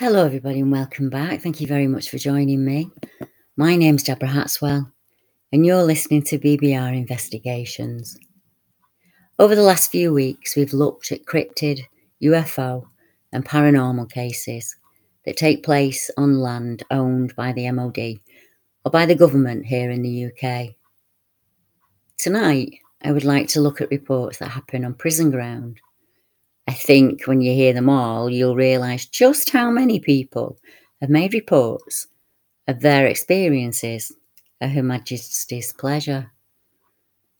Hello, everybody, and welcome back. Thank you very much for joining me. My name's Deborah Hatswell, and you're listening to BBR Investigations. Over the last few weeks, we've looked at cryptid, UFO, and paranormal cases that take place on land owned by the MOD or by the government here in the UK. Tonight, I would like to look at reports that happen on prison ground I think when you hear them all, you'll realise just how many people have made reports of their experiences at Her Majesty's pleasure.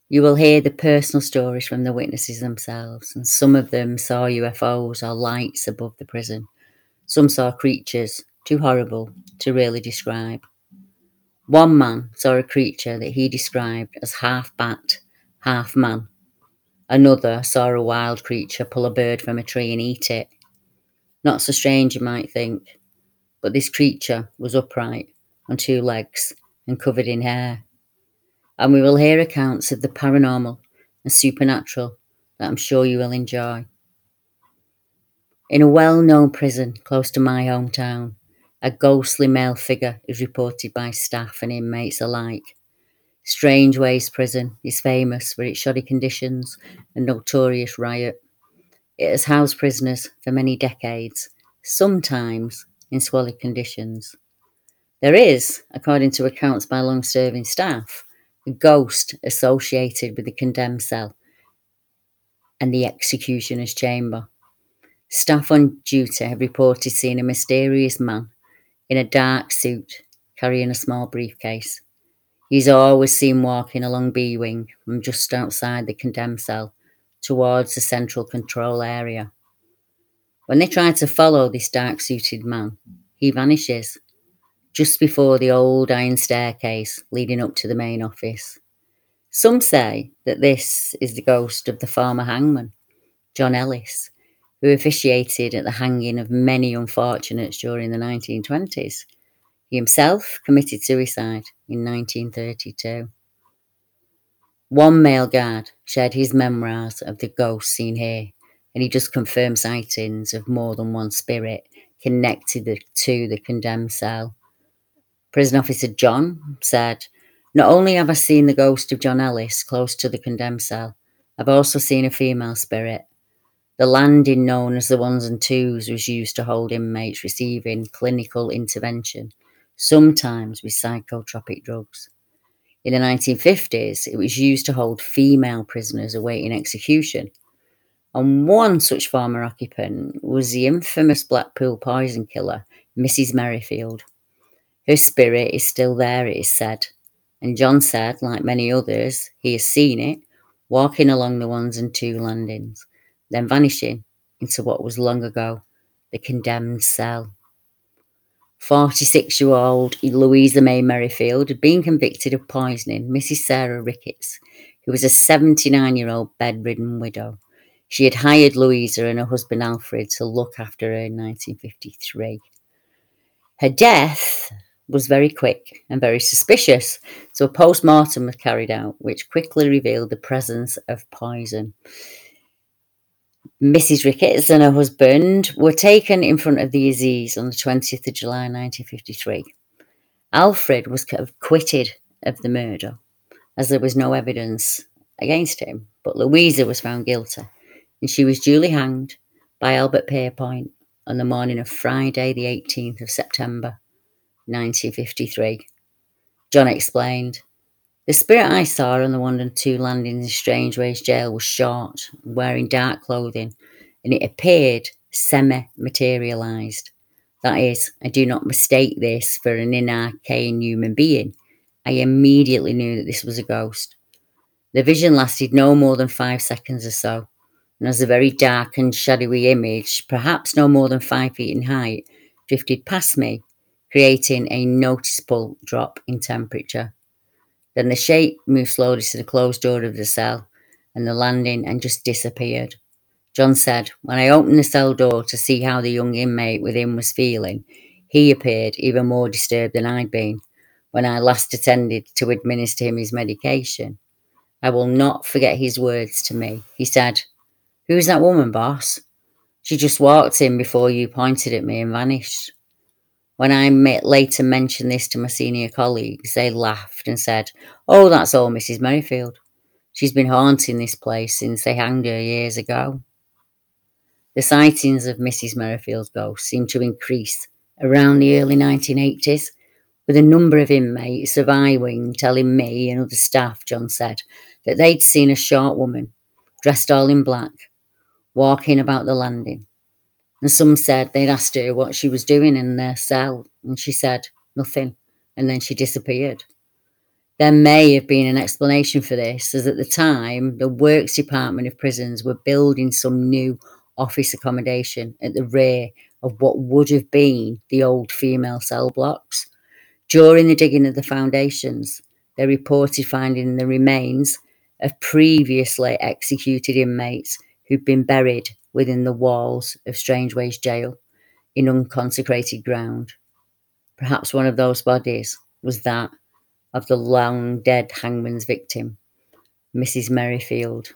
You will hear the personal stories from the witnesses themselves, and some of them saw UFOs or lights above the prison. Some saw creatures too horrible to really describe. One man saw a creature that he described as half bat, half man, Another saw a wild creature pull a bird from a tree and eat it. Not so strange, you might think, but this creature was upright on two legs and covered in hair. And we will hear accounts of the paranormal and supernatural that I'm sure you will enjoy. In a well known prison close to my hometown, a ghostly male figure is reported by staff and inmates alike Strangeways Prison is famous for its shoddy conditions and notorious riot. It has housed prisoners for many decades, sometimes in squalid conditions. There is, according to accounts by long serving staff, a ghost associated with the condemned cell and the executioner's chamber. Staff on duty have reported seeing a mysterious man in a dark suit carrying a small briefcase. He's always seen walking along B Wing from just outside the condemned cell towards the central control area. When they try to follow this dark suited man, he vanishes just before the old iron staircase leading up to the main office. Some say that this is the ghost of the former hangman, John Ellis, who officiated at the hanging of many unfortunates during the 1920s he himself committed suicide in 1932. One male guard shared his memoirs of the ghosts seen here, and he just confirmed sightings of more than one spirit connected to the condemned cell. Prison officer John said, Not only have I seen the ghost of John Ellis close to the condemned cell, I've also seen a female spirit. The landing known as the ones and twos was used to hold inmates receiving clinical intervention sometimes with psychotropic drugs. In the 1950s, it was used to hold female prisoners awaiting execution. And one such former occupant was the infamous Blackpool poison killer, Mrs. Merrifield. Her spirit is still there, it is said. And John said, like many others, he has seen it walking along the ones and two landings, then vanishing into what was long ago the condemned cell. 46 year old Louisa May Merrifield had been convicted of poisoning Mrs. Sarah Ricketts, who was a 79 year old bedridden widow. She had hired Louisa and her husband Alfred to look after her in 1953. Her death was very quick and very suspicious, so a post mortem was carried out, which quickly revealed the presence of poison. Mrs. Ricketts and her husband were taken in front of the Assizes on the 20th of July 1953. Alfred was acquitted of the murder as there was no evidence against him, but Louisa was found guilty and she was duly hanged by Albert Pierrepoint on the morning of Friday, the 18th of September 1953. John explained, The spirit I saw on the one and two landings in Strangeways Jail was short, wearing dark clothing, and it appeared semi materialized. That is, I do not mistake this for an inarcane human being. I immediately knew that this was a ghost. The vision lasted no more than five seconds or so, and as a very dark and shadowy image, perhaps no more than five feet in height, drifted past me, creating a noticeable drop in temperature. Then the shape moved slowly to the closed door of the cell and the landing and just disappeared. John said, When I opened the cell door to see how the young inmate within was feeling, he appeared even more disturbed than I'd been when I last attended to administer him his medication. I will not forget his words to me. He said, Who's that woman, boss? She just walked in before you pointed at me and vanished. When I later mentioned this to my senior colleagues, they laughed and said, Oh, that's all Mrs. Merrifield. She's been haunting this place since they hanged her years ago. The sightings of Mrs. Merrifield's ghost seemed to increase around the early 1980s, with a number of inmates of I Wing telling me and other staff, John said, that they'd seen a short woman, dressed all in black, walking about the landing. And some said they'd asked her what she was doing in their cell, and she said nothing, and then she disappeared. There may have been an explanation for this, as at the time, the Works Department of Prisons were building some new office accommodation at the rear of what would have been the old female cell blocks. During the digging of the foundations, they reported finding the remains of previously executed inmates who'd been buried within the walls of Strangeways Jail in unconsecrated ground. Perhaps one of those bodies was that of the long dead hangman's victim, Mrs. Merrifield.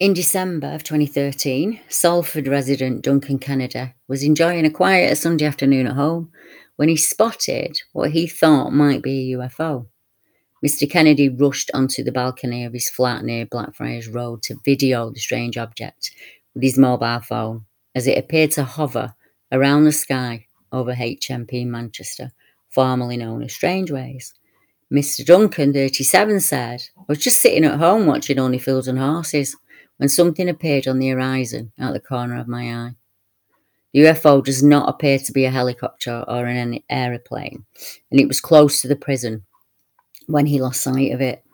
In December of 2013, Salford resident Duncan Kennedy was enjoying a quiet Sunday afternoon at home when he spotted what he thought might be a UFO. Mr. Kennedy rushed onto the balcony of his flat near Blackfriars Road to video the strange object with his mobile phone as it appeared to hover around the sky over HMP Manchester, formerly known as Strangeways. Mr. Duncan, 37, said, I was just sitting at home watching Only Fools and Horses when something appeared on the horizon out the corner of my eye. The UFO does not appear to be a helicopter or an aeroplane, and it was close to the prison when he lost sight of it.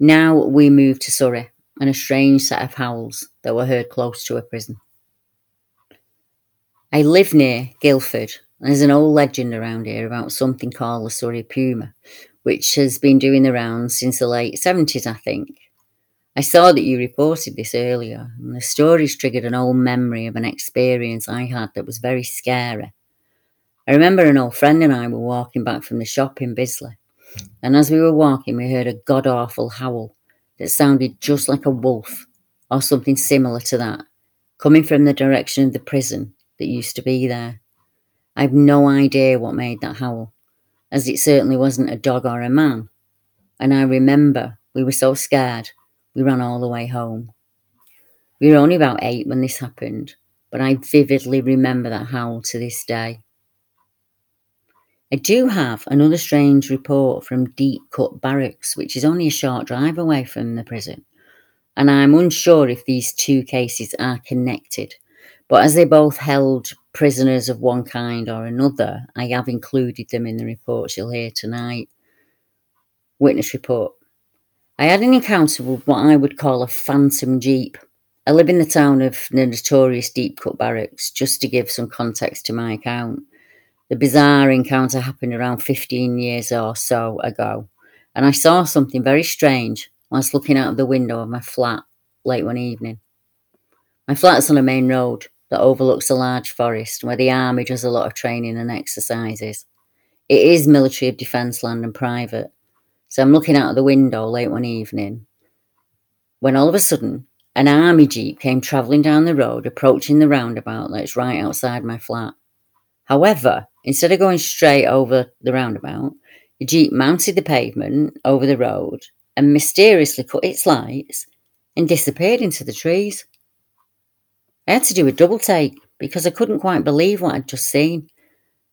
Now we move to Surrey and a strange set of howls that were heard close to a prison. I live near Guildford, and there's an old legend around here about something called the Surrey Puma, which has been doing the rounds since the late 70s, I think. I saw that you reported this earlier, and the stories triggered an old memory of an experience I had that was very scary. I remember an old friend and I were walking back from the shop in Bisley, and as we were walking, we heard a god awful howl that sounded just like a wolf or something similar to that, coming from the direction of the prison that used to be there. I have no idea what made that howl, as it certainly wasn't a dog or a man. And I remember we were so scared, we ran all the way home. We were only about eight when this happened, but I vividly remember that howl to this day. I do have another strange report from Deep Cut Barracks, which is only a short drive away from the prison, and I'm unsure if these two cases are connected. But as they both held prisoners of one kind or another, I have included them in the reports you'll hear tonight. Witness report. I had an encounter with what I would call a phantom jeep. I live in the town of the notorious Deep Cut Barracks, just to give some context to my account. The bizarre encounter happened around 15 years or so ago, and I saw something very strange whilst looking out of the window of my flat late one evening. My flat's on a main road that overlooks a large forest where the army does a lot of training and exercises. It is Ministry of Defence land and private, so I'm looking out of the window late one evening when all of a sudden an army jeep came travelling down the road, approaching the roundabout that's right outside my flat. However, instead of going straight over the roundabout, the jeep mounted the pavement over the road and mysteriously cut its lights and disappeared into the trees. I had to do a double take because I couldn't quite believe what I'd just seen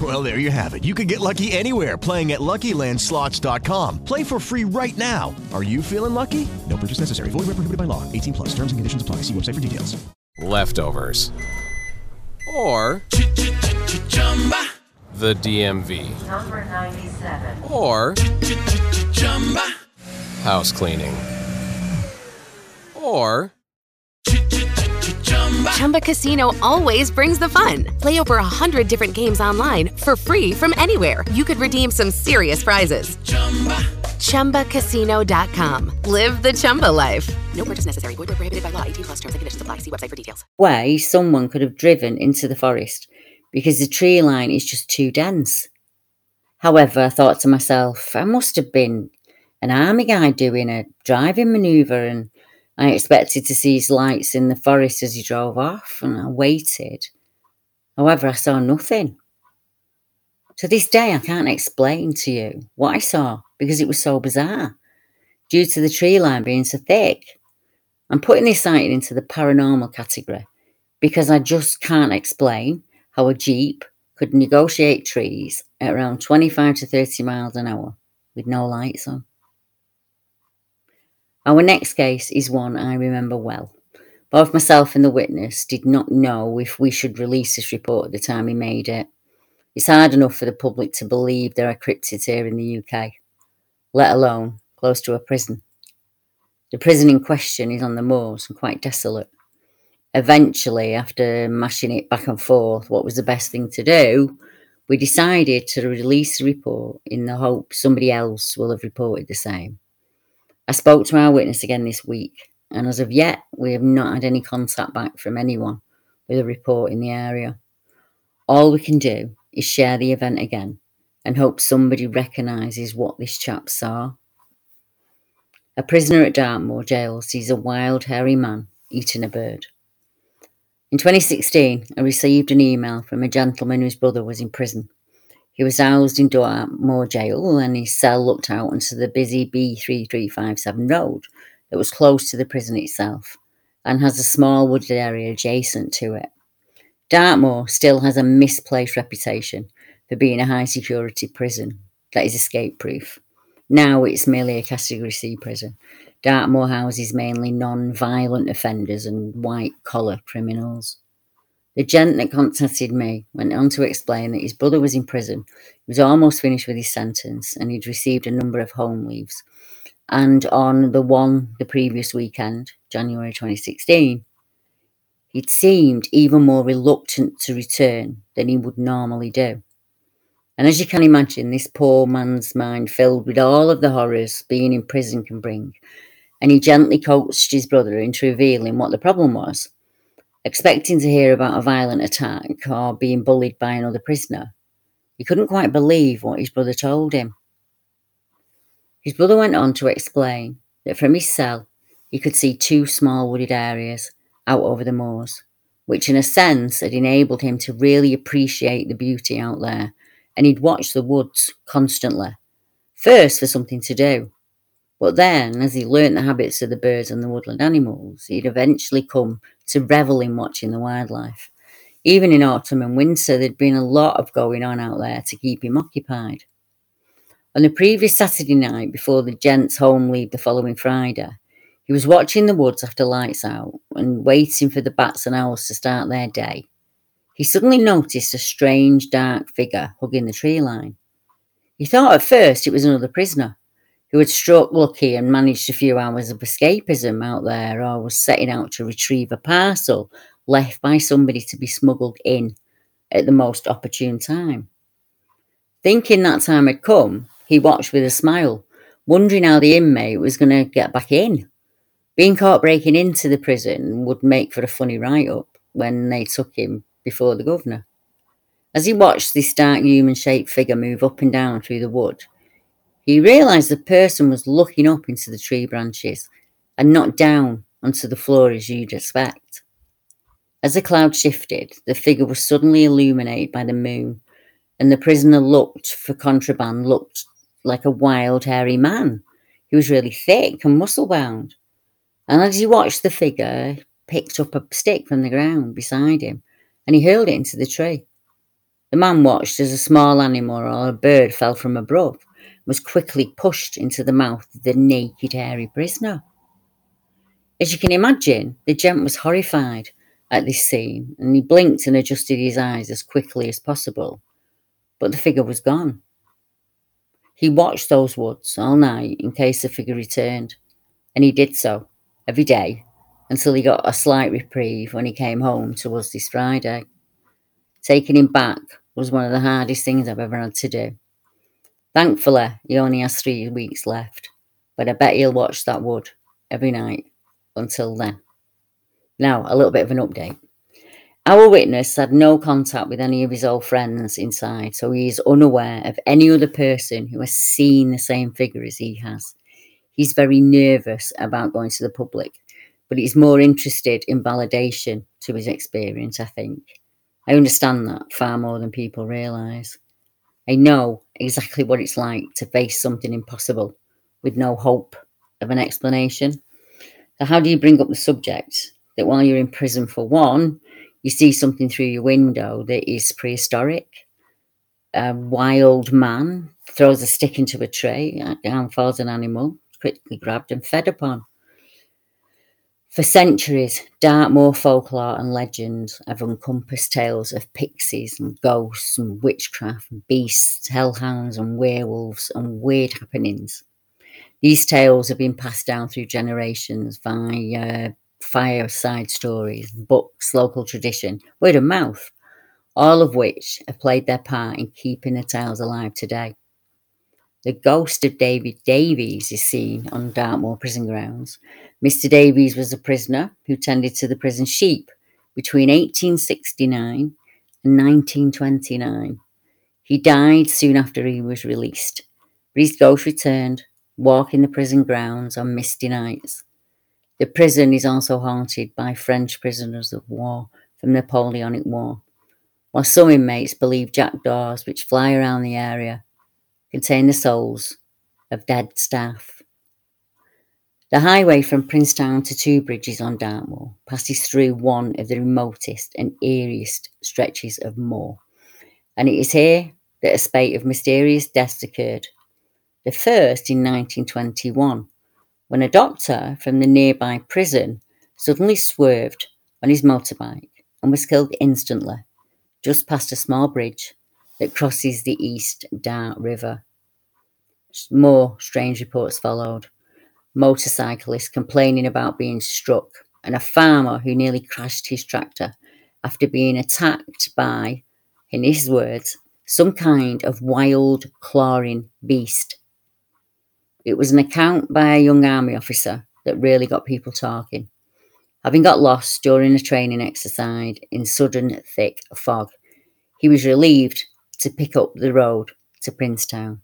Well, there you have it. You can get lucky anywhere playing at LuckyLandSlots.com. Play for free right now. Are you feeling lucky? No purchase necessary. Void where prohibited by law. 18 plus. Terms and conditions apply. See website for details. Leftovers. Or the DMV. number 97. Or house cleaning. Or Chumba Casino always brings the fun. Play over a hundred different games online for free from anywhere. You could redeem some serious prizes. Chumba. ChumbaCasino.com. Live the Chumba life. No purchase necessary. Void where prohibited by law. 18 plus terms and conditions apply. See website for details. Way someone could have driven into the forest because the tree line is just too dense. However, I thought to myself, I must have been an army guy doing a driving manoeuvre and I expected to see his lights in the forest as he drove off, and I waited. However, I saw nothing. To this day, I can't explain to you what I saw because it was so bizarre due to the tree line being so thick. I'm putting this sighting into the paranormal category because I just can't explain how a Jeep could negotiate trees at around 25 to 30 miles an hour with no lights on. Our next case is one I remember well. Both myself and the witness did not know if we should release this report at the time we made it. It's hard enough for the public to believe there are cryptids here in the UK, let alone close to a prison. The prison in question is on the moors and quite desolate. Eventually, after mashing it back and forth, what was the best thing to do, we decided to release the report in the hope somebody else will have reported the same. I spoke to our witness again this week, and as of yet, we have not had any contact back from anyone with a report in the area. All we can do is share the event again and hope somebody recognises what this chap saw. A prisoner at Dartmoor jail sees a wild, hairy man eating a bird. In 2016, I received an email from a gentleman whose brother was in prison. He was housed in Dartmoor jail and his cell looked out onto the busy B3357 road that was close to the prison itself and has a small wooded area adjacent to it. Dartmoor still has a misplaced reputation for being a high security prison that is escape proof. Now it's merely a Category C prison. Dartmoor houses mainly non violent offenders and white collar criminals. The gent that contacted me went on to explain that his brother was in prison, he was almost finished with his sentence, and he'd received a number of home leaves. And on the one the previous weekend, January 2016, he'd seemed even more reluctant to return than he would normally do. And as you can imagine, this poor man's mind filled with all of the horrors being in prison can bring. And he gently coaxed his brother into revealing what the problem was. Expecting to hear about a violent attack or being bullied by another prisoner, he couldn't quite believe what his brother told him. His brother went on to explain that from his cell he could see two small wooded areas out over the moors, which in a sense had enabled him to really appreciate the beauty out there and he'd watch the woods constantly, first for something to do. But then, as he learnt the habits of the birds and the woodland animals, he'd eventually come to revel in watching the wildlife. Even in autumn and winter, there'd been a lot of going on out there to keep him occupied. On the previous Saturday night, before the gents' home leave the following Friday, he was watching the woods after lights out and waiting for the bats and owls to start their day. He suddenly noticed a strange dark figure hugging the tree line. He thought at first it was another prisoner who had struck lucky and managed a few hours of escapism out there or was setting out to retrieve a parcel left by somebody to be smuggled in at the most opportune time. Thinking that time had come, he watched with a smile, wondering how the inmate was going to get back in. Being caught breaking into the prison would make for a funny write up when they took him before the governor. As he watched this dark human shaped figure move up and down through the wood, he realised the person was looking up into the tree branches and not down onto the floor as you'd expect. As the cloud shifted, the figure was suddenly illuminated by the moon, and the prisoner looked for contraband, looked like a wild, hairy man. He was really thick and muscle bound. And as he watched the figure, picked up a stick from the ground beside him and he hurled it into the tree. The man watched as a small animal or a bird fell from above was quickly pushed into the mouth of the naked, hairy prisoner. As you can imagine, the gent was horrified at this scene and he blinked and adjusted his eyes as quickly as possible. But the figure was gone. He watched those woods all night in case the figure returned, and he did so every day until he got a slight reprieve when he came home to us this Friday. Taking him back was one of the hardest things I've ever had to do. Thankfully, he only has three weeks left, but I bet he'll watch that wood every night until then. Now, a little bit of an update. Our witness had no contact with any of his old friends inside, so he is unaware of any other person who has seen the same figure as he has. He's very nervous about going to the public, but he's more interested in validation to his experience, I think. I understand that far more than people realise. I know exactly what it's like to face something impossible with no hope of an explanation. So, how do you bring up the subject that while you're in prison for one, you see something through your window that is prehistoric? A wild man throws a stick into a tree, down falls an animal, quickly grabbed and fed upon. For centuries, Dartmoor folklore and legends have encompassed tales of pixies and ghosts and witchcraft and beasts, hellhounds and werewolves and weird happenings. These tales have been passed down through generations via fireside stories, books, local tradition, word of mouth, all of which have played their part in keeping the tales alive today. The ghost of David Davies is seen on Dartmoor prison grounds. Mr. Davies was a prisoner who tended to the prison sheep between 1869 and 1929. He died soon after he was released, but his ghost returned, walking the prison grounds on misty nights. The prison is also haunted by French prisoners of war from the Napoleonic War, while some inmates believe jackdaws which fly around the area contain the souls of dead staff. The highway from Princetown to Two Bridges on Dartmoor passes through one of the remotest and eeriest stretches of moor, and it is here that a spate of mysterious deaths occurred. The first in 1921, when a doctor from the nearby prison suddenly swerved on his motorbike and was killed instantly just past a small bridge that crosses the East Dart River. More strange reports followed. Motorcyclists complaining about being struck, and a farmer who nearly crashed his tractor after being attacked by, in his words, some kind of wild, clawing beast. It was an account by a young army officer that really got people talking. Having got lost during a training exercise in sudden thick fog, he was relieved to pick up the road to Princetown.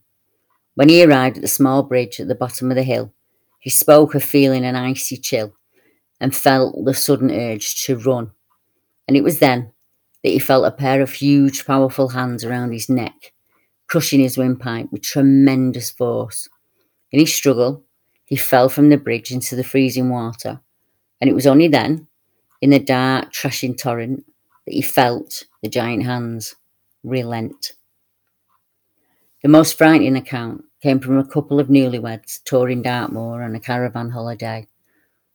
When he arrived at the small bridge at the bottom of the hill, he spoke of feeling an icy chill and felt the sudden urge to run. And it was then that he felt a pair of huge, powerful hands around his neck, crushing his windpipe with tremendous force. In his struggle, he fell from the bridge into the freezing water, and it was only then, in the dark, trashing torrent, that he felt the giant hands relent. The most frightening account came from a couple of newlyweds touring Dartmoor on a caravan holiday.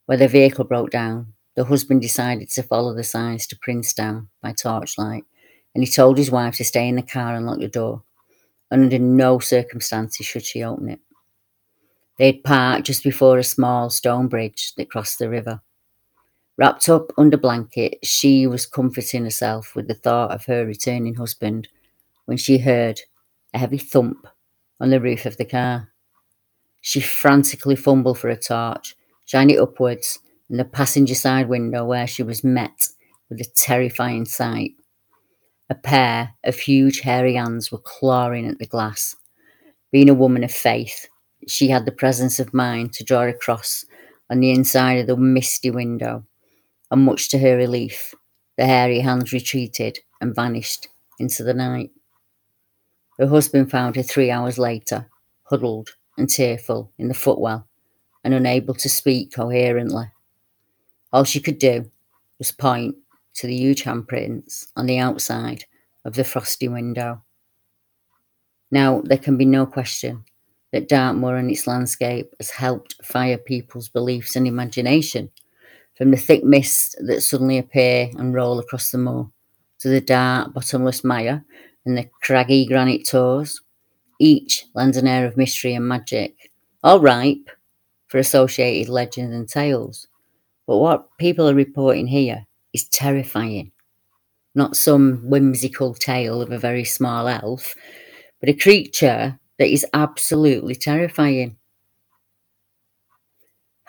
Where their vehicle broke down, the husband decided to follow the signs to Princetown by torchlight, and he told his wife to stay in the car and lock the door. And under no circumstances should she open it. They had parked just before a small stone bridge that crossed the river. Wrapped up under blanket, she was comforting herself with the thought of her returning husband when she heard a heavy thump on the roof of the car. She frantically fumbled for a torch, shined it upwards in the passenger side window where she was met with a terrifying sight. A pair of huge hairy hands were clawing at the glass. Being a woman of faith, she had the presence of mind to draw a cross on the inside of the misty window, and much to her relief, the hairy hands retreated and vanished into the night. Her husband found her three hours later, huddled and tearful in the footwell and unable to speak coherently. All she could do was point to the huge handprints on the outside of the frosty window. Now, there can be no question that Dartmoor and its landscape has helped fire people's beliefs and imagination, from the thick mist that suddenly appear and roll across the moor to the dark, bottomless mire and the craggy granite tors. Each lends an air of mystery and magic, all ripe for associated legends and tales. But what people are reporting here is terrifying. Not some whimsical tale of a very small elf, but a creature that is absolutely terrifying.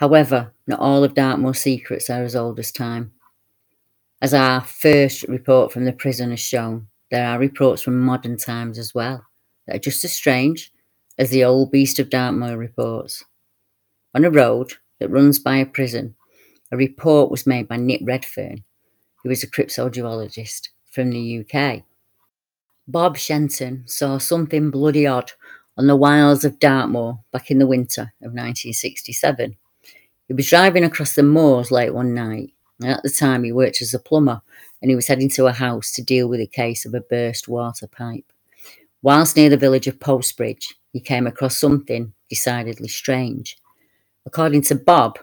However, not all of Dartmoor's secrets are as old as time. As our first report from the prison has shown, there are reports from modern times as well that are just as strange as the old beast of Dartmoor reports. On a road that runs by a prison, a report was made by Nick Redfern, who is a cryptozoologist from the UK. Bob Shenton saw something bloody odd on the wilds of Dartmoor back in the winter of 1967. He was driving across the moors late one night, and at the time he worked as a plumber and he was heading to a house to deal with a case of a burst water pipe. Whilst near the village of Postbridge, he came across something decidedly strange. According to Bob,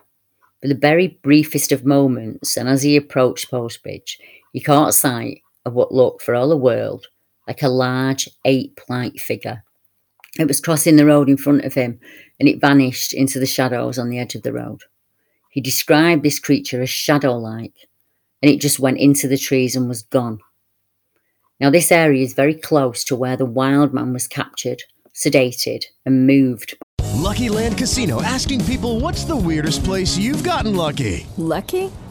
for the very briefest of moments, and as he approached Postbridge, he caught sight of what looked for all the world like a large ape like figure. It was crossing the road in front of him and it vanished into the shadows on the edge of the road. He described this creature as shadow like and it just went into the trees and was gone. Now, this area is very close to where the wild man was captured, sedated, and moved. Lucky Land Casino asking people what's the weirdest place you've gotten lucky? Lucky?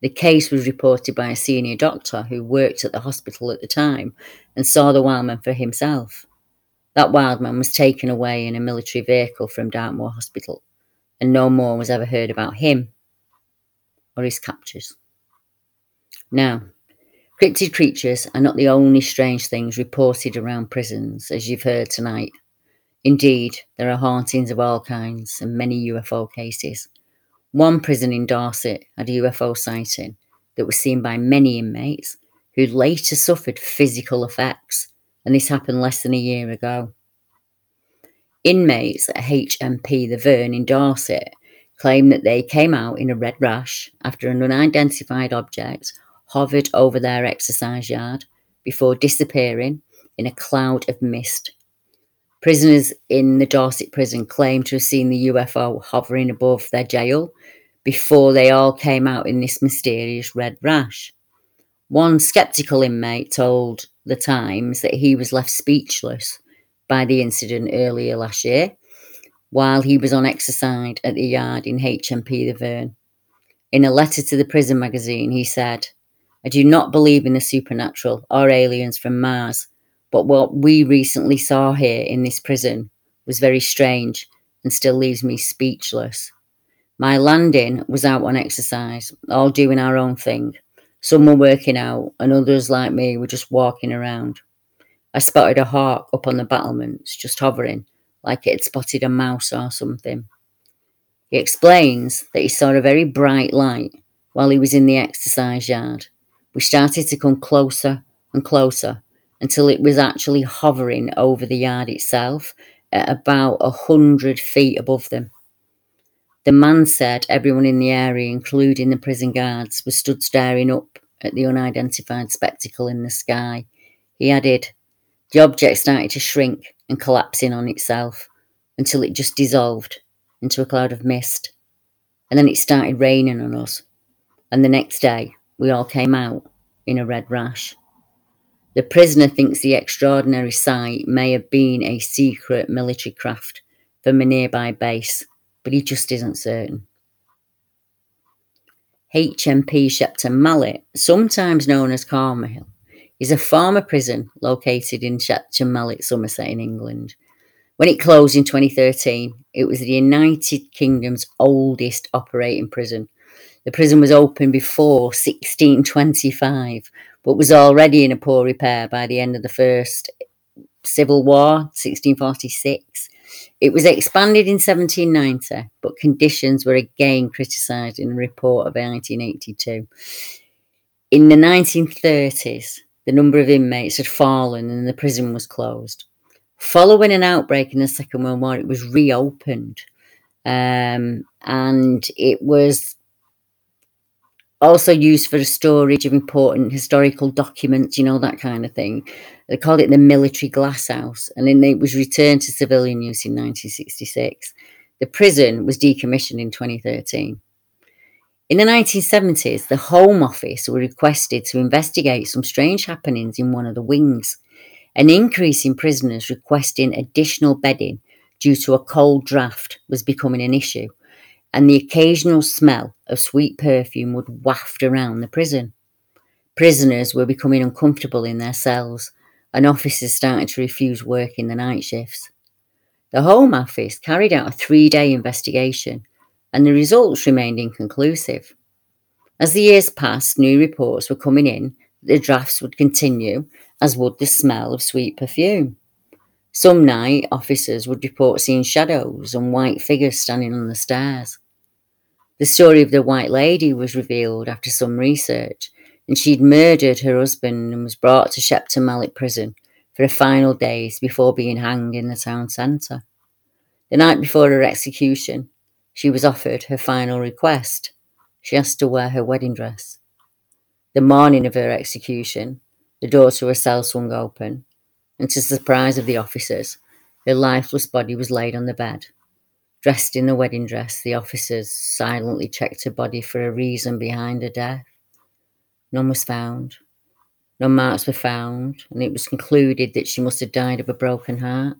The case was reported by a senior doctor who worked at the hospital at the time and saw the wildman for himself. That wildman was taken away in a military vehicle from Dartmoor Hospital, and no more was ever heard about him or his captures. Now, cryptid creatures are not the only strange things reported around prisons, as you've heard tonight. Indeed, there are hauntings of all kinds and many UFO cases. One prison in Dorset had a UFO sighting that was seen by many inmates who later suffered physical effects, and this happened less than a year ago. Inmates at HMP The Verne in Dorset claim that they came out in a red rash after an unidentified object hovered over their exercise yard before disappearing in a cloud of mist. Prisoners in the Dorset prison claim to have seen the UFO hovering above their jail before they all came out in this mysterious red rash. One skeptical inmate told The Times that he was left speechless by the incident earlier last year while he was on exercise at the yard in HMP The Verne. In a letter to the prison magazine, he said, I do not believe in the supernatural or aliens from Mars, but what we recently saw here in this prison was very strange and still leaves me speechless. My landing was out on exercise, all doing our own thing. Some were working out, and others, like me, were just walking around. I spotted a hawk up on the battlements, just hovering, like it had spotted a mouse or something. He explains that he saw a very bright light while he was in the exercise yard, We started to come closer and closer until it was actually hovering over the yard itself at about a hundred feet above them. The man said everyone in the area, including the prison guards, was stood staring up at the unidentified spectacle in the sky. He added, The object started to shrink and collapse in on itself until it just dissolved into a cloud of mist. And then it started raining on us. And the next day, we all came out in a red rash. The prisoner thinks the extraordinary sight may have been a secret military craft from a nearby base but he just isn't certain. HMP Shepton Mallet, sometimes known as Carmichael, is a former prison located in Shepton Mallet, Somerset in England. When it closed in 2013, it was the United Kingdom's oldest operating prison. The prison was opened before 1625, but was already in a poor repair by the end of the First Civil War, 1646. It was expanded in 1790, but conditions were again criticised in a report of 1982. In the 1930s, the number of inmates had fallen and the prison was closed. Following an outbreak in the Second World War, it was reopened. Um, and it was also used for the storage of important historical documents, you know, that kind of thing. They called it the military glasshouse, and then it was returned to civilian use in 1966. The prison was decommissioned in 2013. In the 1970s, the Home Office were requested to investigate some strange happenings in one of the wings. An increase in prisoners requesting additional bedding due to a cold draft was becoming an issue and the occasional smell of sweet perfume would waft around the prison. Prisoners were becoming uncomfortable in their cells, and officers started to refuse work in the night shifts. The Home Office carried out a three day investigation, and the results remained inconclusive. As the years passed, new reports were coming in that the drafts would continue, as would the smell of sweet perfume. Some night, officers would report seeing shadows and white figures standing on the stairs. The story of the White Lady was revealed after some research, and she'd murdered her husband and was brought to Shepton Mallet prison for the final days before being hanged in the town centre. The night before her execution, she was offered her final request. She asked to wear her wedding dress. The morning of her execution, the door to her cell swung open, and to the surprise of the officers, her lifeless body was laid on the bed. Dressed in the wedding dress, the officers silently checked her body for a reason behind her death. None was found. No marks were found, and it was concluded that she must have died of a broken heart.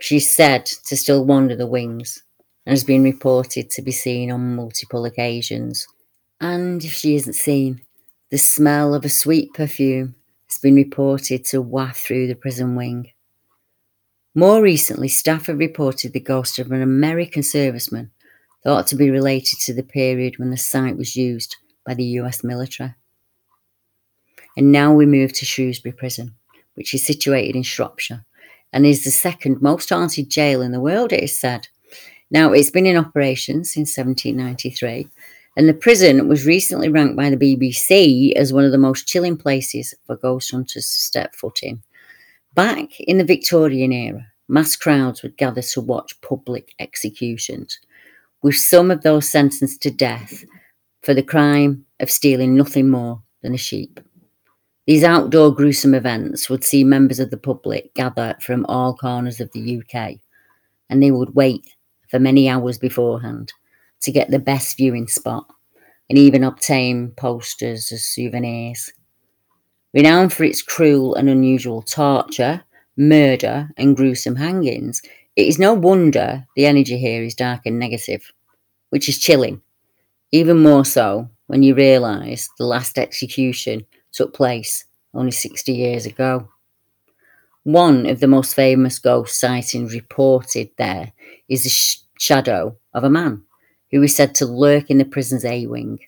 She is said to still wander the wings and has been reported to be seen on multiple occasions. And if she isn't seen, the smell of a sweet perfume has been reported to waft through the prison wing. More recently, staff have reported the ghost of an American serviceman thought to be related to the period when the site was used by the US military. And now we move to Shrewsbury Prison, which is situated in Shropshire and is the second most haunted jail in the world, it is said. Now, it's been in operation since 1793 and the prison was recently ranked by the BBC as one of the most chilling places for ghost hunters to step foot in. Back in the Victorian era, mass crowds would gather to watch public executions, with some of those sentenced to death for the crime of stealing nothing more than a sheep. These outdoor gruesome events would see members of the public gather from all corners of the UK, and they would wait for many hours beforehand to get the best viewing spot and even obtain posters as souvenirs. Renowned for its cruel and unusual torture, murder, and gruesome hangings, It is no wonder the energy here is dark and negative, which is chilling, even more so when you realise the last execution took place only 60 years ago. One of the most famous ghost sightings reported there is the sh- shadow of a man who is said to lurk in the prison's A wing.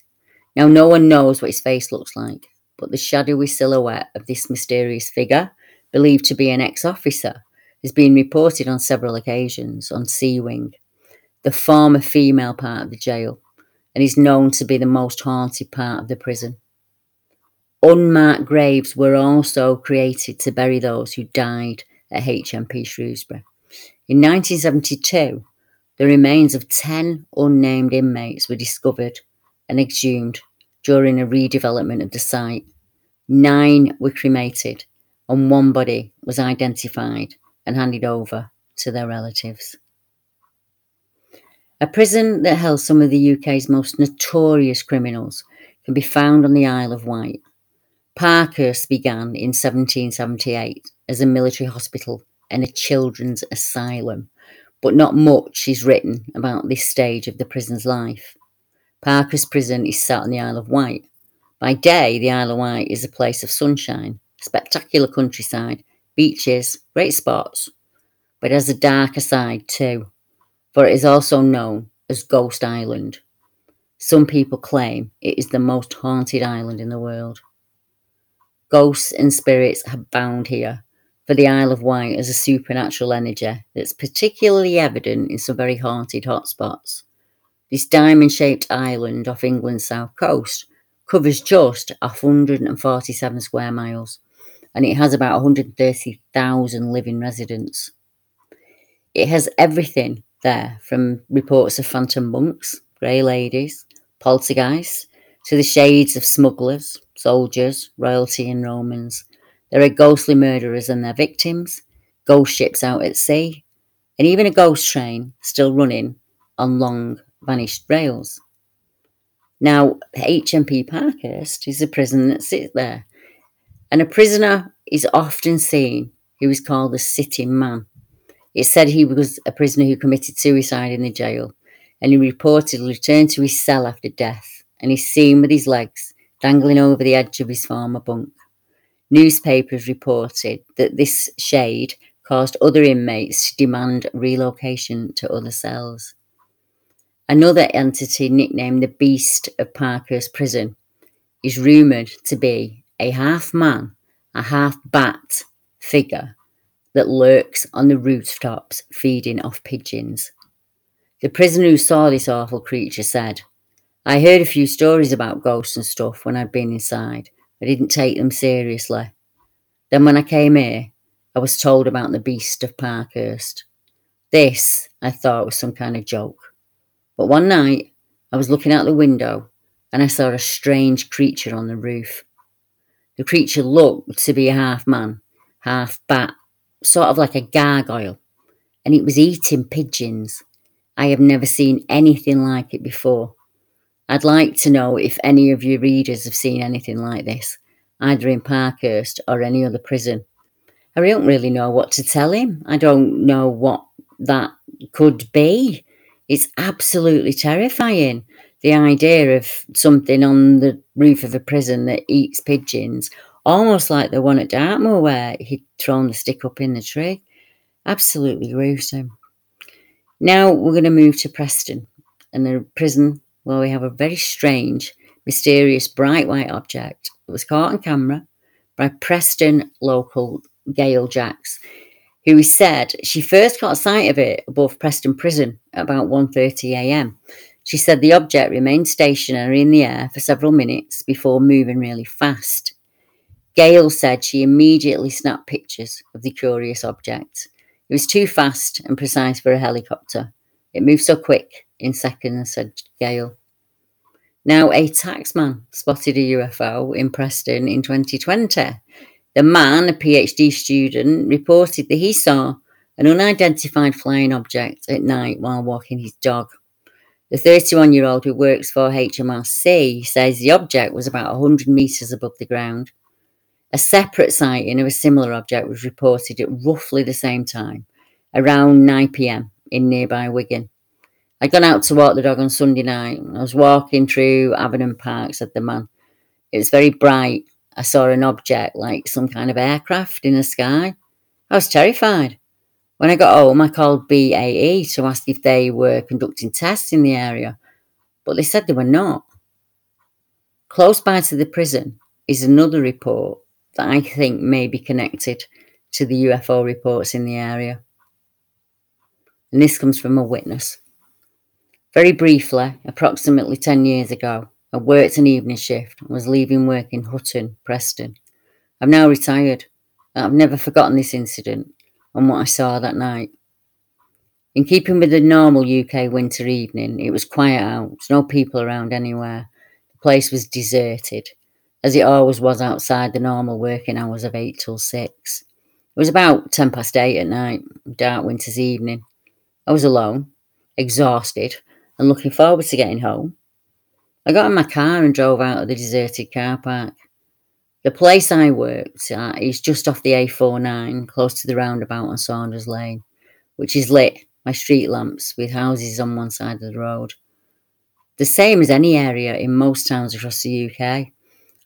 Now, no one knows what his face looks like, but the shadowy silhouette of this mysterious figure, believed to be an ex officer, has been reported on several occasions on C Wing, the former female part of the jail, and is known to be the most haunted part of the prison. Unmarked graves were also created to bury those who died at HMP Shrewsbury. In 1972, the remains of 10 unnamed inmates were discovered and exhumed during a redevelopment of the site. Nine were cremated, and one body was identified and handed over to their relatives. A prison that held some of the UK's most notorious criminals can be found on the Isle of Wight. Parkhurst began in 1778 as a military hospital and a children's asylum, but not much is written about this stage of the prison's life. Parkhurst Prison is sat on the Isle of Wight. By day, the Isle of Wight is a place of sunshine, spectacular countryside, beaches, great spots, but it has a darker side too, for it is also known as Ghost Island. Some people claim it is the most haunted island in the world. Ghosts and spirits abound here, for the Isle of Wight has a supernatural energy that's particularly evident in some very haunted hotspots. This diamond shaped island off England's south coast covers just 147 square miles and it has about 130,000 living residents. It has everything there from reports of phantom monks, grey ladies, poltergeists, to the shades of smugglers, soldiers, royalty, and Romans. There are ghostly murderers and their victims, ghost ships out at sea, and even a ghost train still running on long vanished rails. Now, HMP Parkhurst is a prison that sits there, and a prisoner is often seen who is called the sitting man. It's said he was a prisoner who committed suicide in the jail, and he reportedly returned to his cell after death, and is seen with his legs dangling over the edge of his former bunk. Newspapers reported that this shade caused other inmates to demand relocation to other cells. Another entity nicknamed the Beast of Parkhurst Prison is rumoured to be a half man, a half bat figure that lurks on the rooftops feeding off pigeons. The prisoner who saw this awful creature said, I heard a few stories about ghosts and stuff when I'd been inside. I didn't take them seriously. Then when I came here, I was told about the beast of Parkhurst. This, I thought, was some kind of joke. But one night, I was looking out the window and I saw a strange creature on the roof. The creature looked to be a half man, half bat, sort of like a gargoyle, and it was eating pigeons. I have never seen anything like it before. I'd like to know if any of your readers have seen anything like this, either in Parkhurst or any other prison. I don't really know what to tell him. I don't know what that could be. It's absolutely terrifying the idea of something on the roof of a prison that eats pigeons, almost like the one at Dartmoor where he'd thrown the stick up in the tree. Absolutely gruesome. Now we're going to move to Preston and the prison where we have a very strange, mysterious, bright white object that was caught on camera by Preston local Gail Jacks, who said she first got sight of it above Preston Prison at about 1:30 a.m. She said the object remained stationary in the air for several minutes before moving really fast. Gail said she immediately snapped pictures of the curious object. It was too fast and precise for a helicopter. It moved so quick in seconds, said Gail. Now, a taxman spotted a UFO in Preston in 2020. The man, a PhD student, reported that he saw an unidentified flying object at night while walking his dog. The 31 year old who works for HMRC says the object was about 100 metres above the ground. A separate sighting of a similar object was reported at roughly the same time around 9 pm in nearby Wigan. I'd gone out to walk the dog on Sunday night. I was walking through Avenham Park, said the man. It was very bright. I saw an object like some kind of aircraft in the sky. I was terrified. When I got home, I called BAE to ask if they were conducting tests in the area, but they said they were not. Close by to the prison is another report that I think may be connected to the UFO reports in the area. And this comes from a witness. Very briefly, approximately 10 years ago, I worked an evening shift and was leaving work in Hutton, Preston. I've now retired. I've never forgotten this incident and what I saw that night. In keeping with the normal UK winter evening, it was quiet out, no people around anywhere. The place was deserted, as it always was outside the normal working hours of 8 till 6. It was about 10 past 8 at night, dark winter's evening. I was alone, exhausted, and looking forward to getting home. I got in my car and drove out of the deserted car park. The place I worked at is just off the A49, close to the roundabout on Saunders Lane, which is lit by street lamps with houses on one side of the road. The same as any area in most towns across the UK.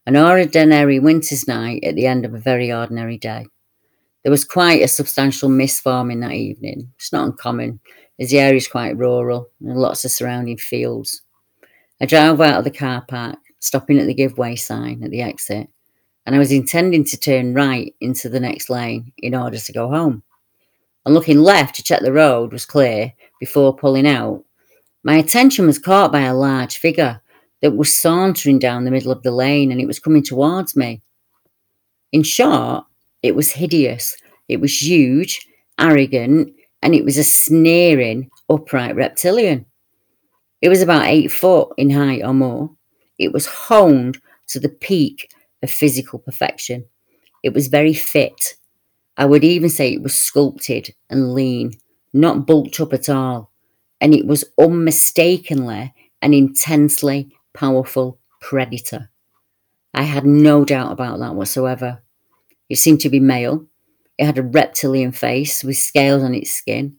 An ordinary winter's night at the end of a very ordinary day. There was quite a substantial mist forming that evening. It's not uncommon, as the area is quite rural and lots of surrounding fields. I drove out of the car park, stopping at the giveaway sign at the exit, and I was intending to turn right into the next lane in order to go home. And looking left to check the road was clear before pulling out. My attention was caught by a large figure that was sauntering down the middle of the lane and it was coming towards me. In short, it was hideous. It was huge, arrogant, and it was a sneering, upright reptilian. It was about eight foot in height or more. It was honed to the peak of physical perfection. It was very fit. I would even say it was sculpted and lean, not bulked up at all. And it was unmistakably an intensely powerful predator. I had no doubt about that whatsoever. It seemed to be male. It had a reptilian face with scales on its skin,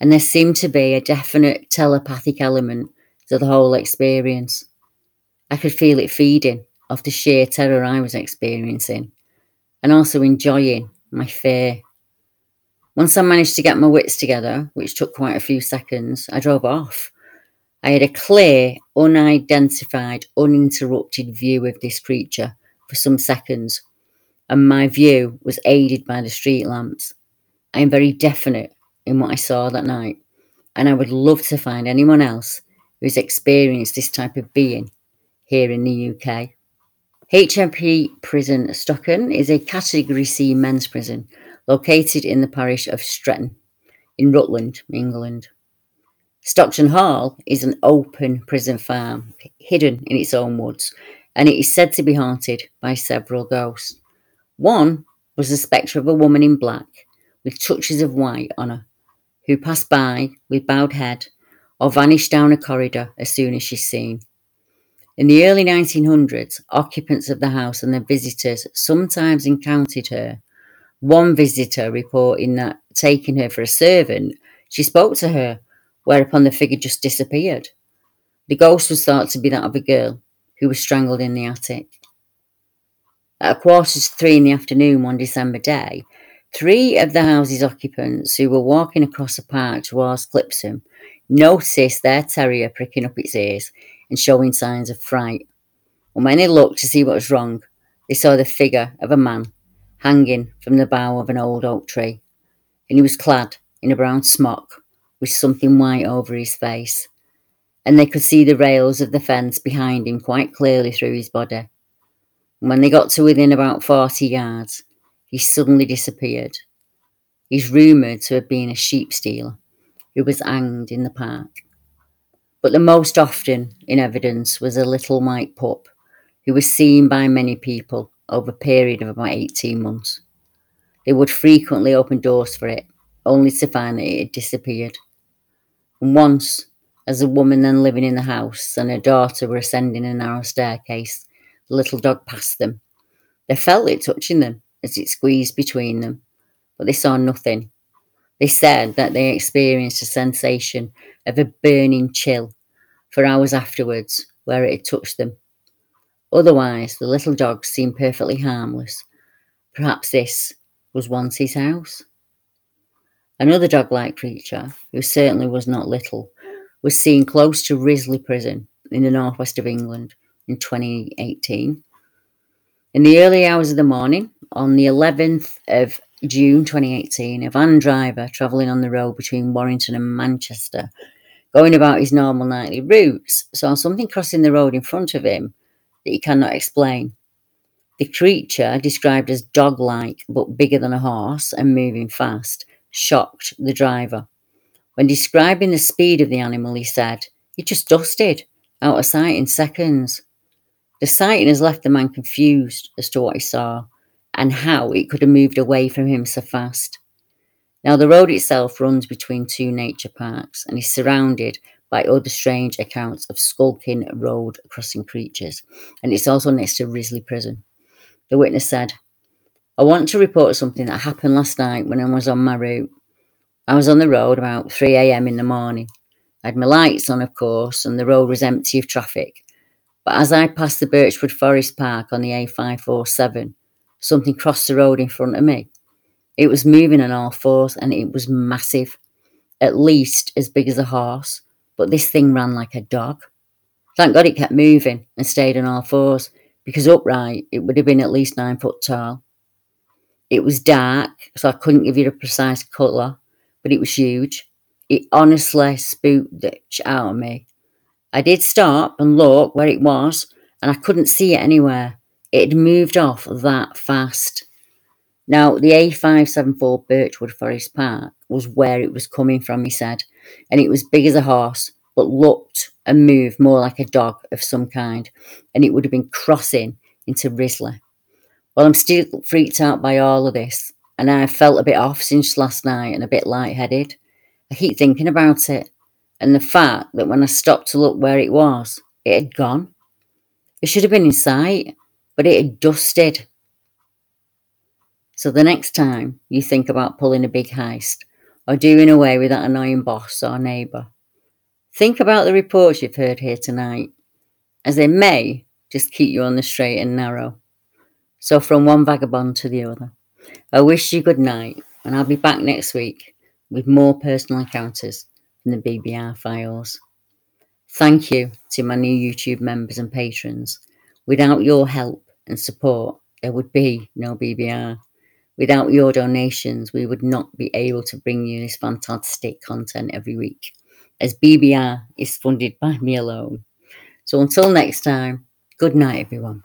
and there seemed to be a definite telepathic element to the whole experience. I could feel it feeding off the sheer terror I was experiencing and also enjoying my fear. Once I managed to get my wits together, which took quite a few seconds, I drove off. I had a clear, unidentified, uninterrupted view of this creature for some seconds and my view was aided by the street lamps. I am very definite in what I saw that night, and I would love to find anyone else who's experienced this type of being here in the UK. HMP Prison Stocken is a Category C men's prison located in the parish of Stretton in Rutland, England. Stocken Hall is an open prison farm hidden in its own woods, and it is said to be haunted by several ghosts. One was the spectre of a woman in black with touches of white on her, who passed by with bowed head or vanished down a corridor as soon as she's seen. In the early 1900s, occupants of the house and their visitors sometimes encountered her. One visitor reporting that, taking her for a servant, she spoke to her, whereupon the figure just disappeared. The ghost was thought to be that of a girl who was strangled in the attic. At a quarter to three in the afternoon one December day, three of the house's occupants who were walking across the park towards Clipsham noticed their terrier pricking up its ears and showing signs of fright. And when they looked to see what was wrong, they saw the figure of a man hanging from the bough of an old oak tree, and he was clad in a brown smock with something white over his face, and they could see the rails of the fence behind him quite clearly through his body. When they got to within about 40 yards, he suddenly disappeared. He's rumoured to have been a sheep stealer who was hanged in the park. But the most often in evidence was a little white pup who was seen by many people over a period of about 18 months. They would frequently open doors for it, only to find that it had disappeared. And once, as a woman then living in the house and her daughter were ascending a narrow staircase, the little dog passed them. They felt it touching them as it squeezed between them, but they saw nothing. They said that they experienced a sensation of a burning chill for hours afterwards where it had touched them. Otherwise, the little dog seemed perfectly harmless. Perhaps this was once his house. Another dog like creature, who certainly was not little, was seen close to Risley Prison in the northwest of England in 2018. In the early hours of the morning, on the 11th of June 2018, a van driver travelling on the road between Warrington and Manchester, going about his normal nightly routes, saw something crossing the road in front of him that he cannot explain. The creature, described as dog like but bigger than a horse and moving fast, shocked the driver. When describing the speed of the animal, he said, It just dusted out of sight in seconds. The sighting has left the man confused as to what he saw and how it could have moved away from him so fast. Now, the road itself runs between two nature parks and is surrounded by other strange accounts of skulking road crossing creatures, and it's also next to Risley Prison. The witness said, I want to report something that happened last night when I was on my route. I was on the road about 3 a.m. in the morning. I had my lights on, of course, and the road was empty of traffic. But as I passed the Birchwood Forest Park on the A547, something crossed the road in front of me. It was moving on all fours and it was massive, at least as big as a horse, but this thing ran like a dog. Thank God it kept moving and stayed on all fours, because upright it would have been at least nine foot tall. It was dark, so I couldn't give you a precise colour, but it was huge. It honestly spooked the out of me. I did stop and look where it was, and I couldn't see it anywhere. It had moved off that fast. Now, the A574 Birchwood Forest Park was where it was coming from, he said, and it was big as a horse, but looked and moved more like a dog of some kind, and it would have been crossing into Risley. Well, I'm still freaked out by all of this, and I felt a bit off since last night and a bit lightheaded. I keep thinking about it, and the fact that when I stopped to look where it was, it had gone. It should have been in sight, but it had dusted. So the next time you think about pulling a big heist or doing away with that annoying boss or neighbour, think about the reports you've heard here tonight, as they may just keep you on the straight and narrow. So from one vagabond to the other, I wish you good night, and I'll be back next week with more personal encounters the BBR files. Thank you to my new YouTube members and patrons. Without your help and support, there would be no BBR. Without your donations, we would not be able to bring you this fantastic content every week, as BBR is funded by me alone. So until next time, good night, everyone.